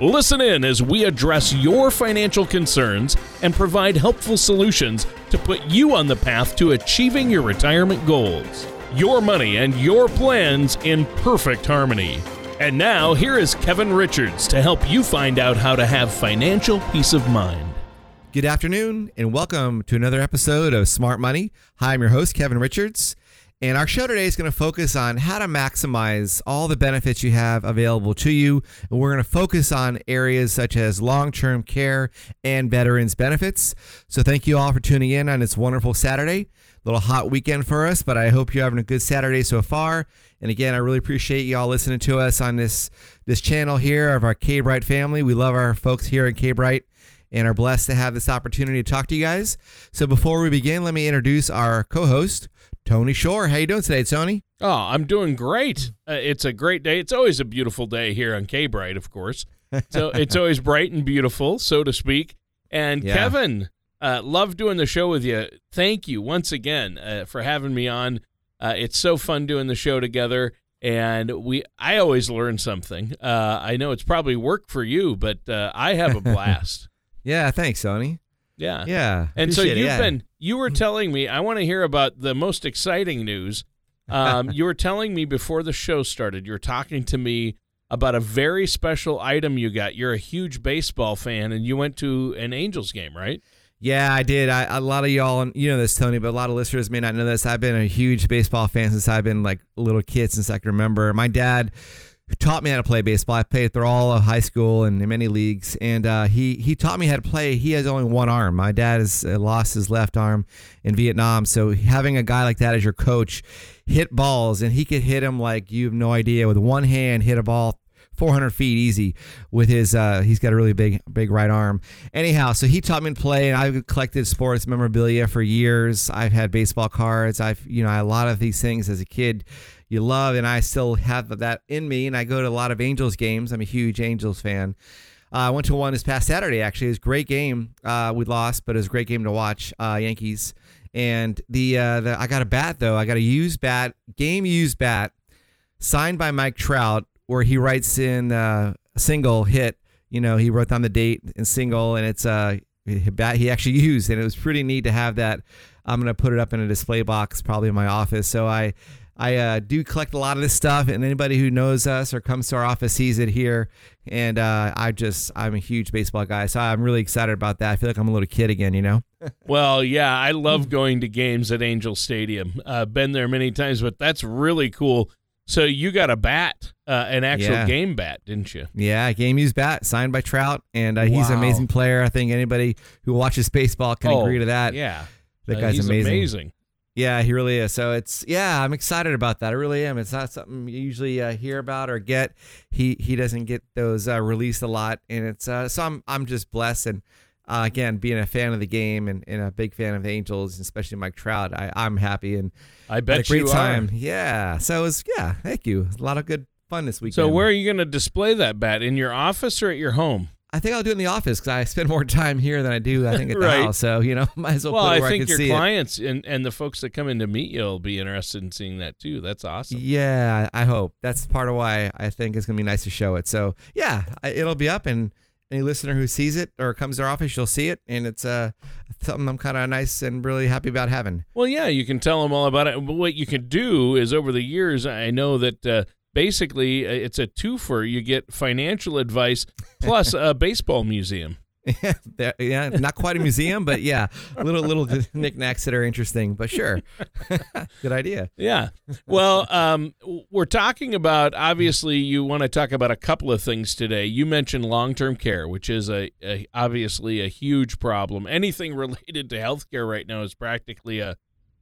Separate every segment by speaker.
Speaker 1: Listen in as we address your financial concerns and provide helpful solutions to put you on the path to achieving your retirement goals. Your money and your plans in perfect harmony. And now, here is Kevin Richards to help you find out how to have financial peace of mind.
Speaker 2: Good afternoon, and welcome to another episode of Smart Money. Hi, I'm your host, Kevin Richards. And our show today is going to focus on how to maximize all the benefits you have available to you. And we're going to focus on areas such as long term care and veterans benefits. So, thank you all for tuning in on this wonderful Saturday. A little hot weekend for us, but I hope you're having a good Saturday so far. And again, I really appreciate you all listening to us on this this channel here of our K Bright family. We love our folks here in K Bright and are blessed to have this opportunity to talk to you guys. So before we begin, let me introduce our co-host, Tony Shore. How you doing today, Tony?
Speaker 1: Oh, I'm doing great. Uh, it's a great day. It's always a beautiful day here on K Bright, of course. So it's always bright and beautiful, so to speak. And
Speaker 2: Yeah.
Speaker 1: Kevin, uh, love doing the show with you. Thank you once again uh, for having me on. Uh, it's so fun doing the show together, and we. I always learn something. Uh, I know it's probably work for you, but uh, I have a blast.
Speaker 2: Yeah, thanks, Tony.
Speaker 1: yeah.
Speaker 2: Yeah.
Speaker 1: And so you've
Speaker 2: it, yeah.
Speaker 1: been you were telling me I want to hear about the most exciting news. Um, you were telling me before the show started. You were talking to me about a very special item you got. You're a huge baseball fan, and you went to an Angels game, right?
Speaker 2: Yeah, I did. I, a lot of y'all, you know this, Tony, but a lot of listeners may not know this. I've been a huge baseball fan since I've been like a little kid, since I can remember. My dad taught me how to play baseball. I played through all of high school and in many leagues, and uh, he he taught me how to play. He has only one arm. My dad has uh, lost his left arm in Vietnam, so having a guy like that as your coach hit balls, and he could hit them like you have no idea with one hand, hit a ball 400 feet easy with his uh he's got a really big big right arm anyhow so he taught me to play and i've collected sports memorabilia for years i've had baseball cards i've you know a lot of these things as a kid you love and i still have that in me and i go to a lot of angels games i'm a huge angels fan uh, I went to one this past Saturday. Actually, it was a great game. Uh, we lost, but it was a great game to watch. Uh, Yankees, and the, uh, the I got a bat though. I got a used bat, game used bat, signed by Mike Trout, where he writes in uh, a single hit. You know, he wrote down the date and single, and it's uh, a bat he actually used, and it was pretty neat to have that. I'm gonna put it up in a display box, probably in my office. So I, I uh, do collect a lot of this stuff, and anybody who knows us or comes to our office sees it here. And uh, I just, I'm a huge baseball guy, so I'm really excited about that. I feel like I'm a little kid again, you know.
Speaker 1: Well, yeah, I love going to games at Angel Stadium. Uh, been there many times, but that's really cool. So you got a bat, uh, an actual
Speaker 2: Yeah.
Speaker 1: game bat, didn't you?
Speaker 2: Yeah, game used bat signed by Trout, and uh, he's an amazing player. I think anybody who watches baseball can
Speaker 1: Oh,
Speaker 2: agree to that.
Speaker 1: Yeah,
Speaker 2: That
Speaker 1: Uh,
Speaker 2: guy's amazing.
Speaker 1: amazing.
Speaker 2: Yeah, he really is. So it's yeah, I'm excited about that. I really am. It's not something you usually uh, hear about or get. He he doesn't get those uh, released a lot, and it's uh, so I'm I'm just blessed and. Uh, again, being a fan of the game and, and a big fan of the Angels, especially Mike Trout, I, I'm happy and
Speaker 1: I
Speaker 2: had a
Speaker 1: bet
Speaker 2: great
Speaker 1: you
Speaker 2: time.
Speaker 1: are.
Speaker 2: Yeah, so it was yeah, thank you. A lot of good fun this weekend.
Speaker 1: So where are you going to display that bat? In your office or at your home?
Speaker 2: I think I'll do it in the office because I spend more time here than I do I think at the
Speaker 1: Right.
Speaker 2: house. So you know, might as well,
Speaker 1: Well,
Speaker 2: put it
Speaker 1: I
Speaker 2: where I
Speaker 1: think
Speaker 2: can
Speaker 1: your
Speaker 2: it.
Speaker 1: clients and, and the folks that come in to meet you will be interested in seeing that too. That's awesome.
Speaker 2: Yeah, I hope that's part of why I think it's gonna be nice to show it. So yeah, it'll be up, and any listener who sees it or comes to our office, you'll see it, and it's uh something I'm kind of nice and really happy about having.
Speaker 1: Well, yeah, you can tell them all about it. But what you can do is over the years, I know that uh, basically uh, it's a twofer. You get financial advice plus a baseball museum.
Speaker 2: Yeah, not quite a museum, but yeah, little little knickknacks that are interesting. But sure, good idea.
Speaker 1: Yeah. Well, um, we're talking about obviously you want to talk about a couple of things today. You mentioned long-term care, which is a, a obviously a huge problem. Anything related to healthcare right now is practically a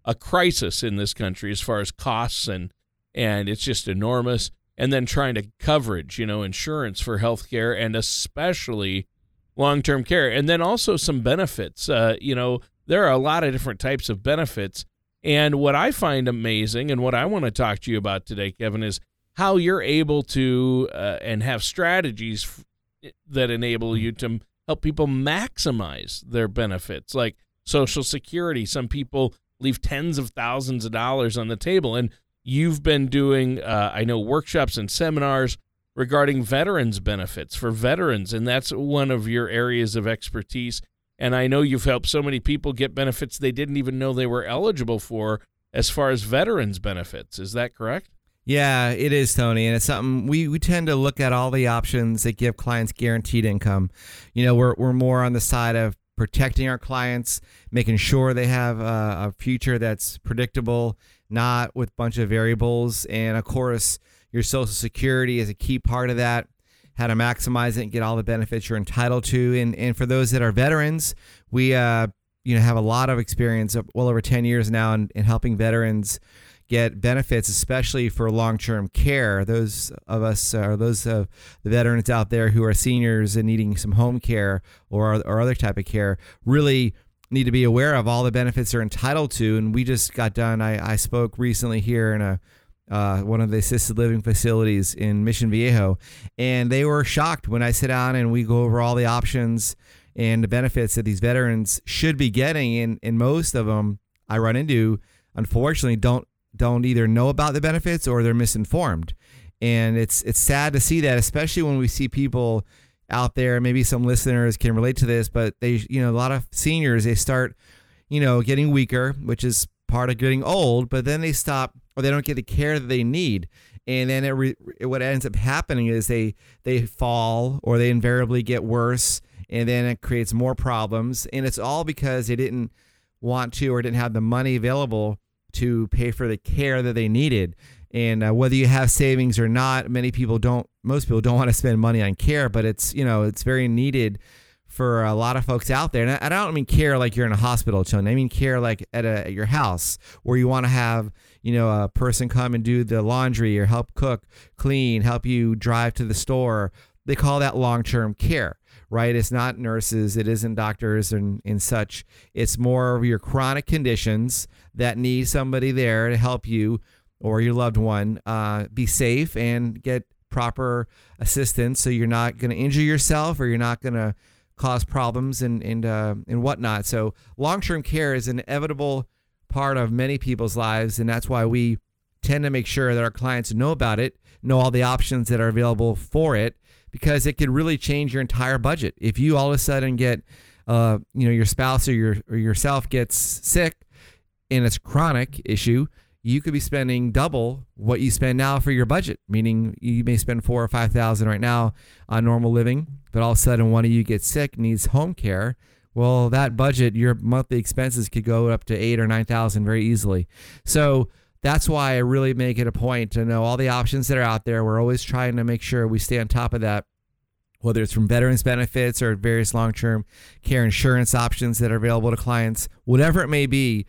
Speaker 1: a crisis in this country as far as costs and and it's just enormous. And then trying to coverage, you know, insurance for healthcare and especially long term care. And then also some benefits. Uh, you know, there are a lot of different types of benefits. And what I find amazing and what I want to talk to you about today, Kevin, is how you're able to uh, and have strategies f- that enable you to help people maximize their benefits, like Social Security. Some people leave tens of thousands of dollars on the table. And you've been doing, uh, I know, workshops and seminars regarding veterans benefits for veterans, and that's one of your areas of expertise. And I know you've helped so many people get benefits they didn't even know they were eligible for as far as veterans benefits. Is that correct?
Speaker 2: Yeah, it is, Tony. And it's something we, we tend to look at all the options that give clients guaranteed income. You know, we're, we're more on the side of protecting our clients, making sure they have a, a future that's predictable, not with a bunch of variables. And of course, your Social Security is a key part of that. How to maximize it and get all the benefits you're entitled to. And and for those that are veterans, we uh, you know have a lot of experience, well over 10 years now, in, in helping veterans get benefits, especially for long-term care. Those of us, or those of the veterans out there who are seniors and needing some home care or or other type of care, really need to be aware of all the benefits they're entitled to. And we just got done. I, I spoke recently here in a uh, one of the assisted living facilities in Mission Viejo, and they were shocked when I sit down and we go over all the options and the benefits that these veterans should be getting, and, and most of them I run into, unfortunately, don't don't either know about the benefits or they're misinformed, and it's it's sad to see that, especially when we see people out there. Maybe some listeners can relate to this, but they, you know, a lot of seniors they start, you know, getting weaker, which is part of getting old, but then they stop or they don't get the care that they need and then it, re, what ends up happening is they they fall or they invariably get worse and then it creates more problems and it's all because they didn't want to or didn't have the money available to pay for the care that they needed and uh, whether you have savings or not many people don't most people don't want to spend money on care but it's you know it's very needed for a lot of folks out there. And I, don't mean care like you're in a hospital, Chun. I mean care like at, a, at your house where you want to have, you know, a person come and do the laundry or help cook, clean, help you drive to the store. They call that long term care, right? It's not nurses, it isn't doctors and, and such. It's more of your chronic conditions that need somebody there to help you or your loved one uh, be safe and get proper assistance so you're not going to injure yourself or you're not going to cause problems and and uh, and whatnot. So long term care is an inevitable part of many people's lives, and that's why we tend to make sure that our clients know about it, know all the options that are available for it, because it could really change your entire budget. If you all of a sudden get, uh, you know, your spouse or your or yourself gets sick, and it's chronic issue, you could be spending double what you spend now for your budget. Meaning you may spend four or five thousand right now on normal living, but all of a sudden one of you gets sick, needs home care. Well, that budget, your monthly expenses could go up to eight or nine thousand very easily. So that's why I really make it a point to know all the options that are out there. We're always trying to make sure we stay on top of that whether it's from veterans benefits or various long-term care insurance options that are available to clients, whatever it may be,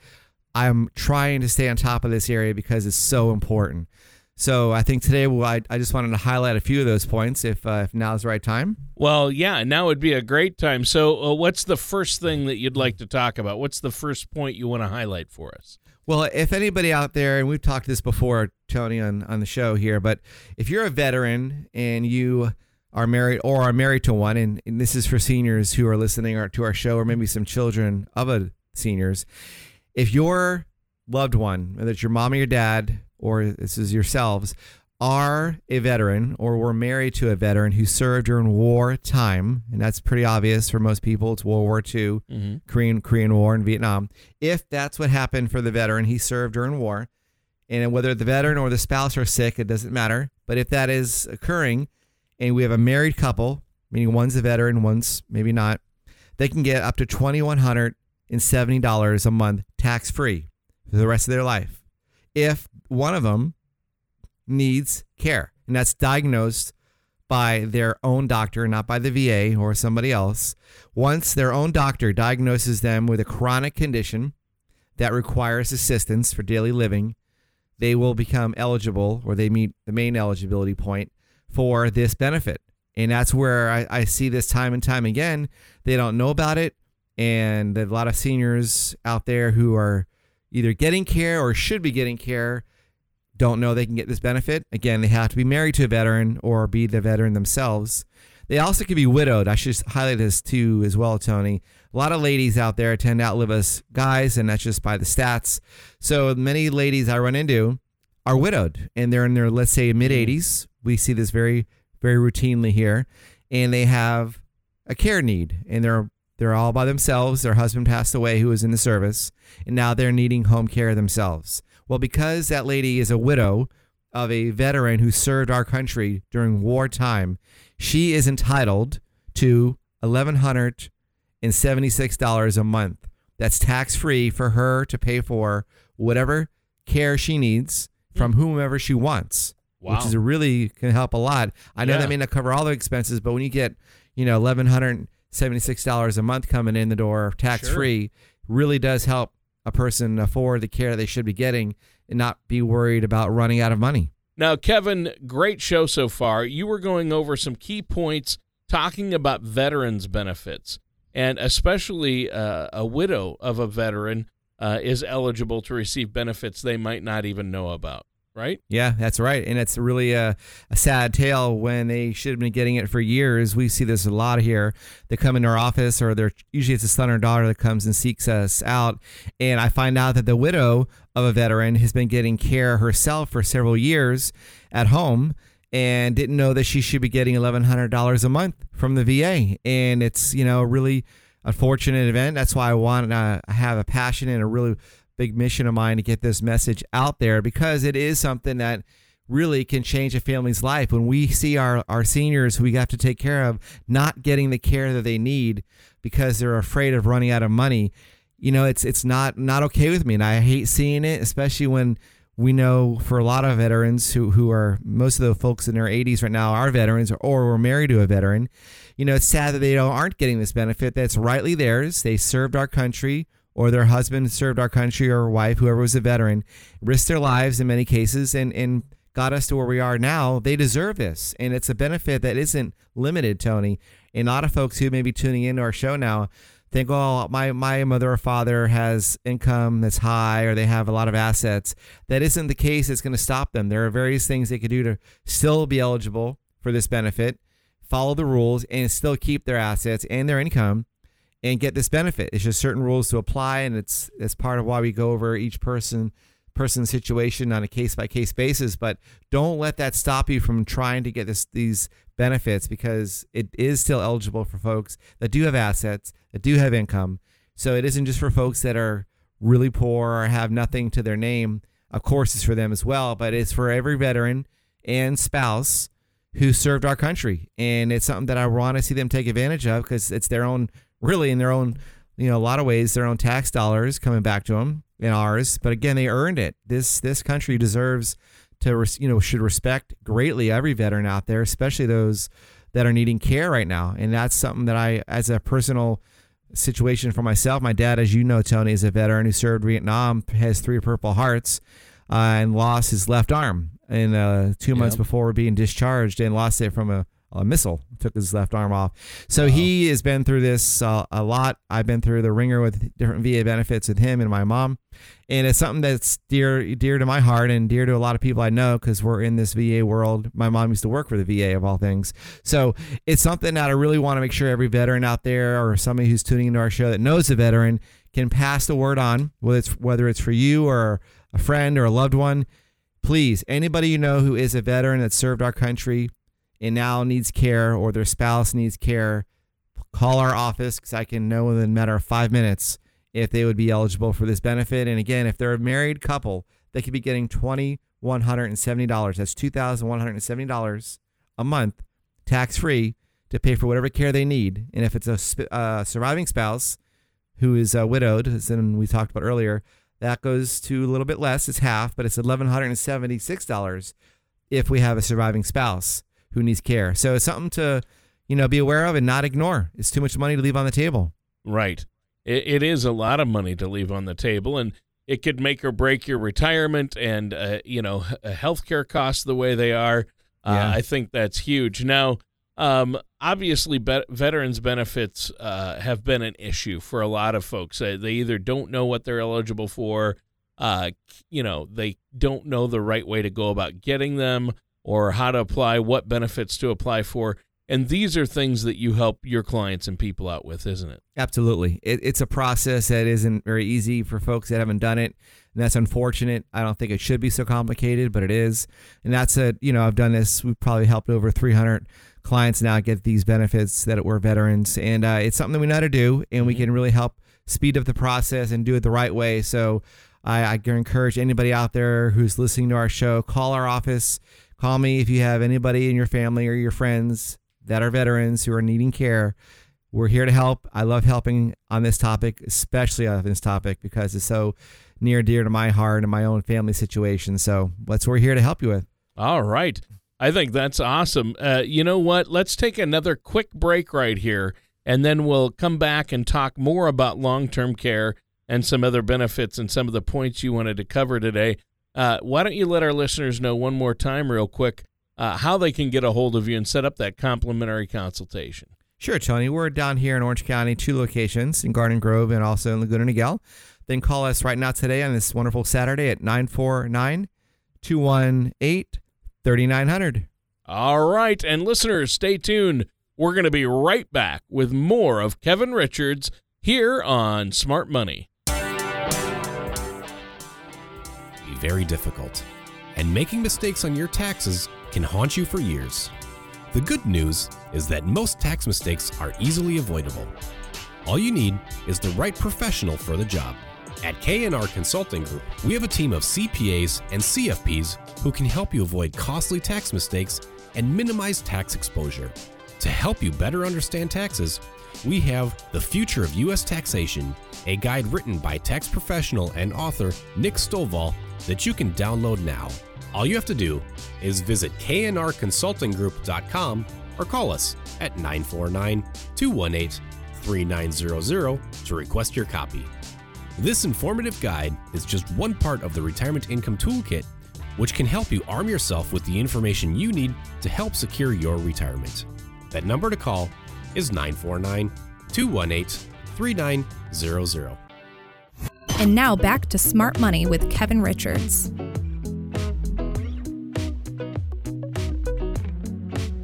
Speaker 2: I'm trying to stay on top of this area because it's so important. So I think today well, I, I just wanted to highlight a few of those points if, uh, if now's the right time.
Speaker 1: Well, yeah, now would be a great time. So uh, what's the first thing that you'd like to talk about? What's the first point you want to highlight for us?
Speaker 2: Well, if anybody out there, and we've talked this before, Tony, on, on the show here, but if you're a veteran and you are married or are married to one, and, and this is for seniors who are listening or to our show, or maybe some children of a seniors, if your loved one, whether it's your mom or your dad, or this is yourselves, are a veteran or were married to a veteran who served during war time, and that's pretty obvious for most people. It's World War II, mm-hmm. Korean Korean War, and Vietnam. If that's what happened for the veteran, he served during war, and whether the veteran or the spouse are sick, it doesn't matter. But if that is occurring, and we have a married couple, meaning one's a veteran, one's maybe not, they can get up to twenty one hundred and seventy dollars a month tax free for the rest of their life if one of them needs care and that's diagnosed by their own doctor, not by the VA or somebody else. Once their own doctor diagnoses them with a chronic condition that requires assistance for daily living, they will become eligible or they meet the main eligibility point for this benefit. And that's where I, I see this time and time again. They don't know about it. And a lot of seniors out there who are either getting care or should be getting care don't know they can get this benefit. Again, they have to be married to a veteran or be the veteran themselves. They also could be widowed. I should highlight this too as well, Tony. A lot of ladies out there tend to outlive us guys, and that's just by the stats. So many ladies I run into are widowed, and they're in their let's say mid mm-hmm. 80s. We see this very very routinely here, and they have a care need, and they're they're all by themselves. Their husband passed away, who was in the service, and now they're needing home care themselves. Well, because that lady is a widow of a veteran who served our country during wartime, she is entitled to eleven hundred and seventy-six dollars a month. That's tax-free for her to pay for whatever care she needs from mm. whomever she wants.
Speaker 1: Wow.
Speaker 2: Which is a really can help a lot. I know
Speaker 1: Yeah.
Speaker 2: that may not cover all the expenses, but when you get, you know, eleven hundred seventy-six dollars a month coming in the door, tax-free, really does help a person afford the care they should be getting and not be worried about running out of money.
Speaker 1: Now, Kevin, great show so far. You were going over some key points talking about veterans' benefits, and especially uh, a widow of a veteran uh, is eligible to receive benefits they might not even know about, right?
Speaker 2: Yeah, that's right. And it's really a, a sad tale when they should have been getting it for years. We see this a lot here. They come into our office, or they're usually it's a son or daughter that comes and seeks us out. And I find out that the widow of a veteran has been getting care herself for several years at home and didn't know that she should be getting $1,100 a month from the VA. And it's, you know, a really unfortunate event. That's why I want to have a passion and a really big mission of mine to get this message out there because it is something that really can change a family's life. When we see our, our seniors who we have to take care of not getting the care that they need because they're afraid of running out of money, you know, it's it's not not okay with me. And I hate seeing it, especially when we know for a lot of veterans who, who are most of the folks in their 80s right now are veterans or, or were married to a veteran. You know, it's sad that they don't, aren't getting this benefit that's rightly theirs. They served our country or their husband served our country or wife, whoever was a veteran, risked their lives in many cases and, and got us to where we are now. They deserve this. And it's a benefit that isn't limited, Tony. And a lot of folks who may be tuning into our show now think, oh, my, my mother or father has income that's high or they have a lot of assets. That isn't the case. It's going to stop them. There are various things they could do to still be eligible for this benefit, follow the rules, and still keep their assets and their income and get this benefit. It's just certain rules to apply, and it's it's part of why we go over each person person's situation on a case by case basis. But don't let that stop you from trying to get this these benefits because it is still eligible for folks that do have assets, that do have income. So it isn't just for folks that are really poor or have nothing to their name. Of course, it's for them as well, but it's for every veteran and spouse who served our country. And it's something that I want to see them take advantage of because it's their own, really in their own, you know, a lot of ways, their own tax dollars coming back to them and ours. But again, they earned it. This this country deserves to, you know, should respect greatly every veteran out there, especially those that are needing care right now. And that's something that I, as a personal situation for myself, my dad, as you know, Tony, is a veteran who served Vietnam, has three Purple Hearts, uh, and lost his left arm in uh, two months
Speaker 1: Yep.
Speaker 2: before being discharged and lost it from a, a missile. Took his left arm off. So he has been through this uh, a lot. I've been through the ringer with different VA benefits with him and my mom, and it's something that's dear dear to my heart and dear to a lot of people I know because we're in this VA world. My mom used to work for the VA of all things, so it's something that I really want to make sure every veteran out there or somebody who's tuning into our show that knows a veteran can pass the word on, whether it's whether it's for you or a friend or a loved one. Please, anybody you know who is a veteran that served our country and now needs care or their spouse needs care, call our office because I can know within a matter of five minutes if they would be eligible for this benefit. And again, if they're a married couple, they could be getting twenty one hundred and seventy dollars. That's two thousand one hundred and seventy dollars a month, tax free, to pay for whatever care they need. And if it's a sp- uh, surviving spouse who is uh, widowed, as in we talked about earlier, that goes to a little bit less. It's half, but it's eleven hundred and seventy six dollars if we have a surviving spouse who needs care. So it's something to, you know, be aware of and not ignore. It's too much money to leave on the table.
Speaker 1: Right. It, it is a lot of money to leave on the table, and it could make or break your retirement and, uh, you know, healthcare costs the way they are. Uh,
Speaker 2: Yeah.
Speaker 1: I think that's huge. Now, um, obviously, be- veterans benefits uh, have been an issue for a lot of folks. Uh, they either don't know what they're eligible for, uh, you know, they don't know the right way to go about getting them, or how to apply, what benefits to apply for. And these are things that you help your clients and people out with, isn't it?
Speaker 2: Absolutely. It, it's a process that isn't very easy for folks that haven't done it. And that's unfortunate. I don't think it should be so complicated, but it is. And that's a, you know, I've done this. We've probably helped over 300 clients now get these benefits that were veterans. And uh, it's something that we know how to do, and we mm-hmm. can really help speed up the process and do it the right way. So I, I encourage anybody out there who's listening to our show, call our office. Call me if you have anybody in your family or your friends that are veterans who are needing care. We're here to help. I love helping on this topic, especially on this topic because it's so near dear to my heart and my own family situation. So that's what we're here to help you with.
Speaker 1: All right. I think that's awesome. Uh, you know what? Let's take another quick break right here, and then we'll come back and talk more about long term care and some other benefits and some of the points you wanted to cover today. Uh, why don't you let our listeners know one more time, real quick, uh, how they can get a hold of you and set up that complimentary consultation.
Speaker 2: Sure, Tony. We're down here in Orange County, two locations in Garden Grove and also in Laguna Niguel. Then call us right now today on this wonderful Saturday at 949 218 3900.
Speaker 1: All right. And listeners, stay tuned. We're going to be right back with more of Kevin Richards here on Smart Money.
Speaker 3: Very difficult. And making mistakes on your taxes can haunt you for years. The good news is that most tax mistakes are easily avoidable. All you need is the right professional for the job. At K&R Consulting Group, we have a team of CPAs and CFPs who can help you avoid costly tax mistakes and minimize tax exposure. To help you better understand taxes, we have The Future of U.S. Taxation, a guide written by tax professional and author Nick Stovall that you can download now. All you have to do is visit knrconsultinggroup.com or call us at 949 218 3900 to request your copy. This informative guide is just one part of the Retirement Income Toolkit, which can help you arm yourself with the information you need to help secure your retirement. That number to call is 949 218 3900.
Speaker 4: And now back to Smart Money with Kevin Richards.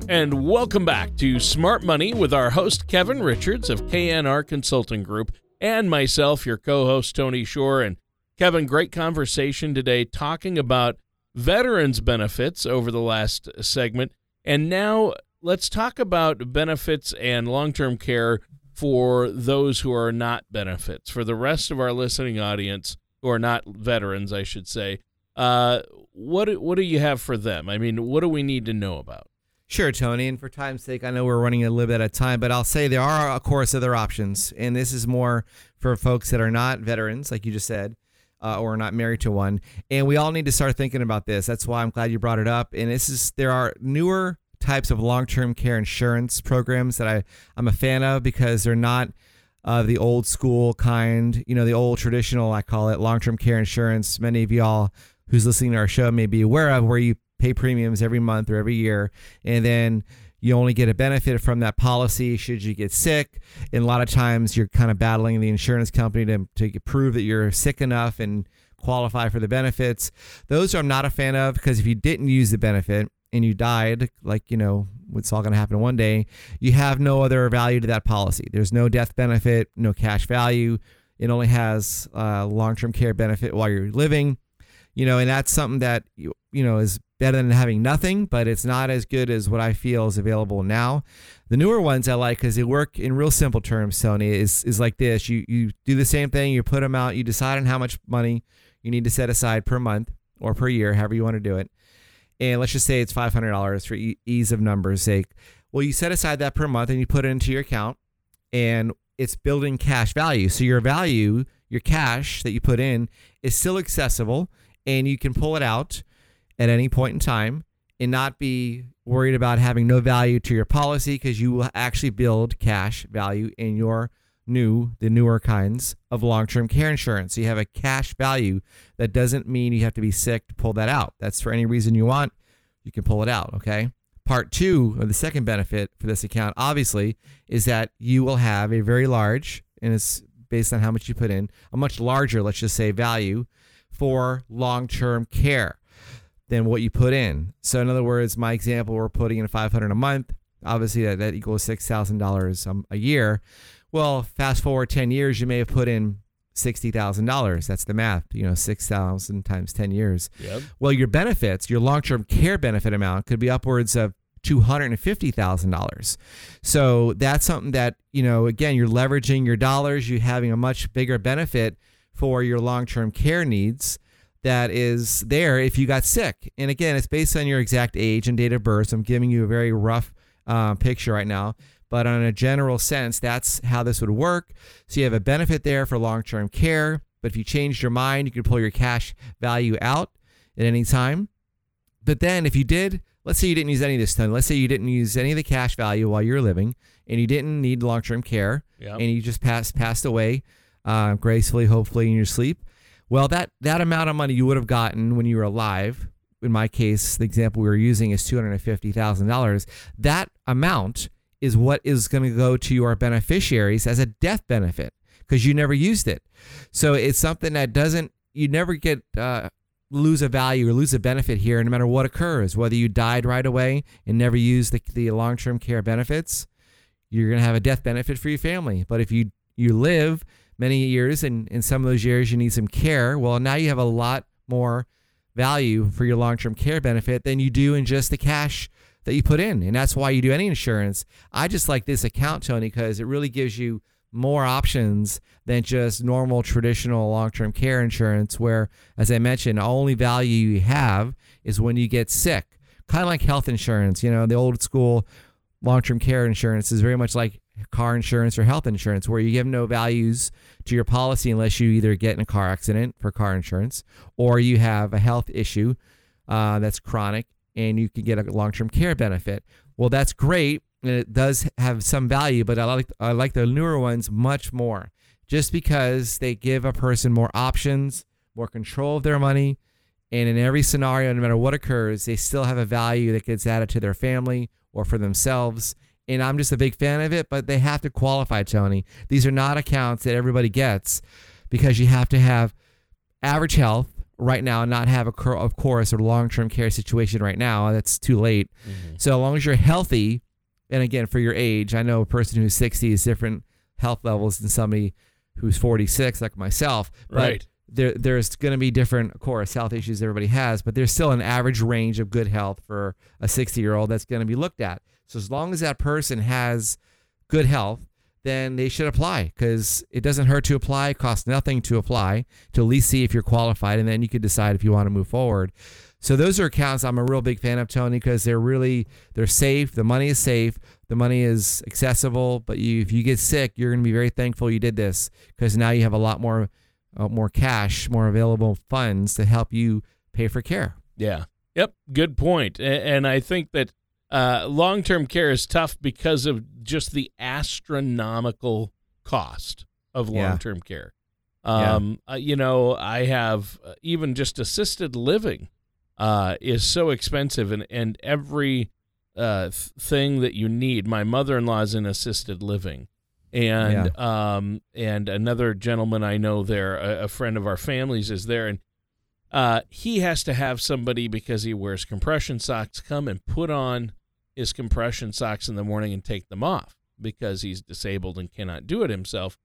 Speaker 1: And welcome back to Smart Money with our host, Kevin Richards of KNR Consulting Group, and myself, your co host, Tony Shore. And Kevin, great conversation today talking about veterans benefits over the last segment. And now let's talk about benefits and long term care for those who are not benefits. For the rest of our listening audience who are not veterans, I should say, uh, what what do you have for them? I mean, what do we need to know about?
Speaker 2: Sure, Tony. And for time's sake, I know we're running a little bit out of time, but I'll say there are, of course, other options. And this is more for folks that are not veterans, like you just said, uh, or not married to one. And we all need to start thinking about this. That's why I'm glad you brought it up. And this is, there are newer types of long term care insurance programs that I, I'm a fan of because they're not. Uh, the old school kind, you know, the old traditional, I call it long term care insurance. Many of y'all who's listening to our show may be aware of, where you pay premiums every month or every year, and then you only get a benefit from that policy should you get sick. And a lot of times you're kind of battling the insurance company to, to prove that you're sick enough and qualify for the benefits. Those I'm not a fan of because if you didn't use the benefit and you died, like, you know, it's all going to happen one day, you have no other value to that policy. There's no death benefit, no cash value. It only has uh, a long term care benefit while you're living you know, and that's something that you you know is better than having nothing, but it's not as good as what I feel is available now. The newer ones I like because they work in real simple terms. Tony is is like this: you you do the same thing, you put them out, you decide on how much money you need to set aside per month or per year, however you want to do it, and let's just say it's five hundred dollars for ease of numbers sake. Well, you set aside that per month and you put it into your account, and it's building cash value. So your value, your cash that you put in, is still accessible and you can pull it out at any point in time and not be worried about having no value to your policy because you will actually build cash value in your new the newer kinds of long-term care insurance. So you have a cash value that doesn't mean you have to be sick to pull that out. That's for any reason you want, you can pull it out, okay? part two or the second benefit for this account, obviously, is that you will have a very large, and it's based on how much you put in, a much larger, let's just say, value for long term care than what you put in. So, in other words, my example, we're putting in 500 a month. Obviously, that, that equals $6,000 um, a year. Well, fast forward 10 years, you may have put in $60,000. That's the math, you know, 6,000 times 10 years.
Speaker 1: Yep.
Speaker 2: Well, your benefits, your long term care benefit amount could be upwards of $250,000. So that's something that, you know, again, you're leveraging your dollars, you're having a much bigger benefit for your long term care needs that is there if you got sick. And again, it's based on your exact age and date of birth. So I'm giving you a very rough uh, picture right now. But on a general sense, that's how this would work. So you have a benefit there for long term care. But if you changed your mind, you could pull your cash value out at any time. But then if you did, let's say you didn't use any of this time. Let's say you didn't use any of the cash value while you were living and you didn't need long term care
Speaker 1: Yep.
Speaker 2: and you just passed passed away uh, gracefully, hopefully in your sleep. Well, that that amount of money you would have gotten when you were alive. In my case, the example we were using is two hundred and fifty thousand dollars. That amount is what is going to go to your beneficiaries as a death benefit because you never used it. So it's something that doesn't you never get uh, lose a value or lose a benefit here, no matter what occurs. Whether you died right away and never used the, the long term care benefits, you're going to have a death benefit for your family. But if you you live many years and in some of those years you need some care, well, now you have a lot more value for your long term care benefit than you do in just the cash that you put in. And that's why you do any insurance. I just like this account, Tony, because it really gives you more options than just normal traditional long term care insurance, where, as I mentioned, the only value you have is when you get sick. Kind of like health insurance, you know, the old school long term care insurance is very much like car insurance or health insurance, where you give no values to your policy unless you either get in a car accident for car insurance or you have a health issue uh, that's chronic and you can get a long term care benefit. Well, that's great and it does have some value, but I like I like the newer ones much more, just because they give a person more options, more control of their money, and in every scenario, no matter what occurs, they still have a value that gets added to their family or for themselves. And I'm just a big fan of it, but they have to qualify, Tony. These are not accounts that everybody gets because you have to have average health right now and not have a cur- of course a long-term care situation right now that's too late mm-hmm. so as long as you're healthy and again for your age i know a person who's 60 is different health levels than somebody who's 46 like myself but
Speaker 1: Right.
Speaker 2: there, there's going to be different of course health issues everybody has but there's still an average range of good health for a 60 year old that's going to be looked at so as long as that person has good health then they should apply because it doesn't hurt to apply. Costs nothing to apply to at least see if you're qualified, and then you could decide if you want to move forward. So those are accounts I'm a real big fan of, Tony, because they're really they're safe. The money is safe. The money is accessible. But you, if you get sick, you're going to be very thankful you did this because now you have a lot more uh, more cash, more available funds to help you pay for care.
Speaker 1: Yeah. Yep. Good point. And I think that uh, long term care is tough because of just the astronomical cost of long term care.
Speaker 2: Yeah.
Speaker 1: Um, uh, you know, I have uh, even just assisted living uh, is so expensive, and, and every uh, th- thing that you need. My mother in law is in assisted living. And um and another gentleman I know there, a, a friend of our families, is there, and uh, he has to have somebody because he wears compression socks come and put on his compression socks in the morning and take them off because he's disabled and cannot do it himself.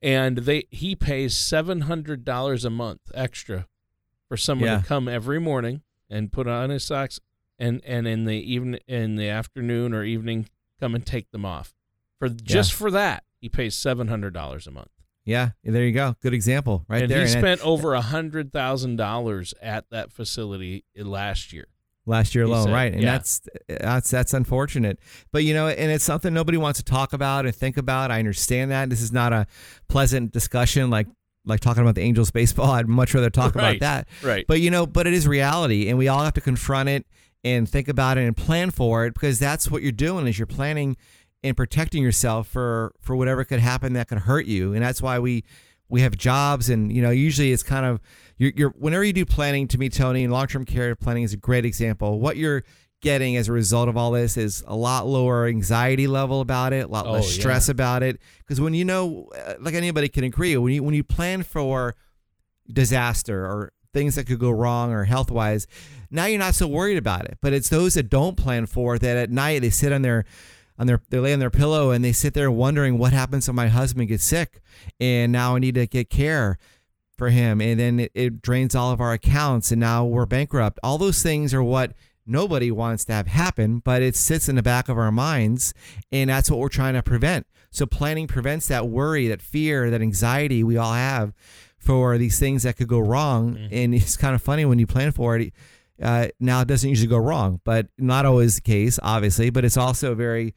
Speaker 1: And they he pays seven hundred dollars a month extra for someone
Speaker 2: Yeah.
Speaker 1: to come every morning and put on his socks and and in the even in the afternoon or evening come and take them off. For just for that, he pays seven hundred dollars a month.
Speaker 2: Yeah, there you go. Good example right
Speaker 1: and
Speaker 2: there.
Speaker 1: he
Speaker 2: And
Speaker 1: spent over a hundred thousand dollars at that facility last year.
Speaker 2: Last year alone,
Speaker 1: said,
Speaker 2: right? And
Speaker 1: yeah.
Speaker 2: that's that's that's unfortunate. But you know, and it's something nobody wants to talk about and think about. I understand that this is not a pleasant discussion like like talking about the Angels baseball. I'd much rather talk
Speaker 1: Right.
Speaker 2: about that.
Speaker 1: Right.
Speaker 2: But you know, but it is reality, and we all have to confront it and think about it and plan for it because that's what you're doing is you're planning and protecting yourself for for whatever could happen that could hurt you, and that's why we we have jobs and you know usually it's kind of you're, you're whenever you do planning to me tony and long-term care planning is a great example what you're getting as a result of all this is a lot lower anxiety level about it, a lot
Speaker 1: Oh,
Speaker 2: less stress
Speaker 1: yeah.
Speaker 2: about it. Because when you know, uh, like anybody can agree, when you when you plan for disaster or things that could go wrong or health wise, now you're not so worried about it. But it's those that don't plan for it that at night they sit on their on their they lay on their pillow and they sit there wondering what happens when my husband gets sick and now I need to get care for him and then it, it drains all of our accounts and now we're bankrupt. All those things are what nobody wants to have happen, but it sits in the back of our minds and that's what we're trying to prevent. So planning prevents that worry, that fear, that anxiety we all have for these things that could go wrong. And it's kind of funny when you plan for it. Uh, now it doesn't usually go wrong, but not always the case, obviously. But it's also very,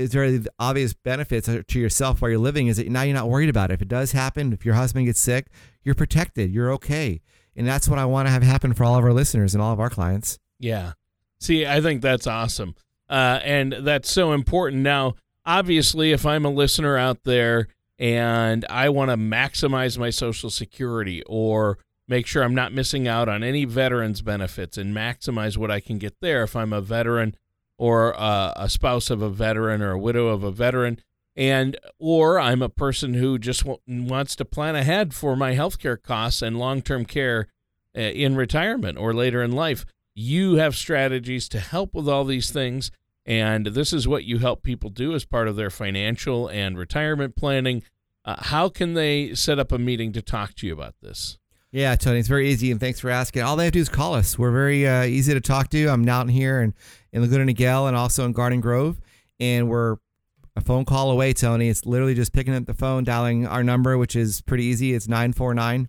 Speaker 2: it's very obvious benefits to yourself while you're living is that now you're not worried about it. If it does happen, if your husband gets sick, you're protected, you're okay, and that's what I want to have happen for all of our listeners and all of our clients.
Speaker 1: Yeah. See, I think that's awesome. Uh, and that's so important. Now, obviously, if I'm a listener out there and I want to maximize my Social Security or make sure I'm not missing out on any veterans benefits and maximize what I can get there if I'm a veteran or uh, a spouse of a veteran or a widow of a veteran and or I'm a person who just w- wants to plan ahead for my healthcare costs and long-term care uh, in retirement or later in life. You have strategies to help with all these things and this is what you help people do as part of their financial and retirement planning. Uh, how can they set up a meeting to talk to you about this
Speaker 2: Yeah, Tony, it's very easy, and thanks for asking. All they have to do is call us. We're very uh, easy to talk to. I'm down here in, in Laguna Niguel and also in Garden Grove, and we're a phone call away, Tony. It's literally just picking up the phone, dialing our number, which is pretty easy. It's 949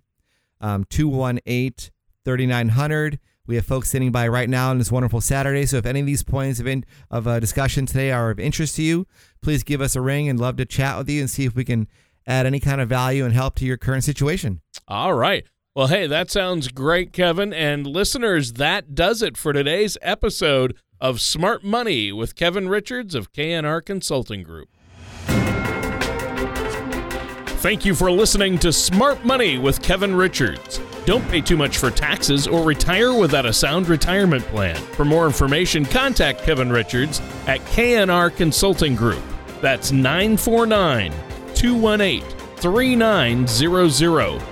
Speaker 2: um, 218 3900. We have folks sitting by right now on this wonderful Saturday. So if any of these points of, in, of uh, discussion today are of interest to you, please give us a ring and love to chat with you and see if we can add any kind of value and help to your current situation.
Speaker 1: All right. Well, hey, that sounds great, Kevin. And listeners, that does it for today's episode of Smart Money with Kevin Richards of KNR Consulting Group. Thank you for listening to Smart Money with Kevin Richards. Don't pay too much for taxes or retire without a sound retirement plan. For more information, contact Kevin Richards at KNR Consulting Group. That's 949 218 3900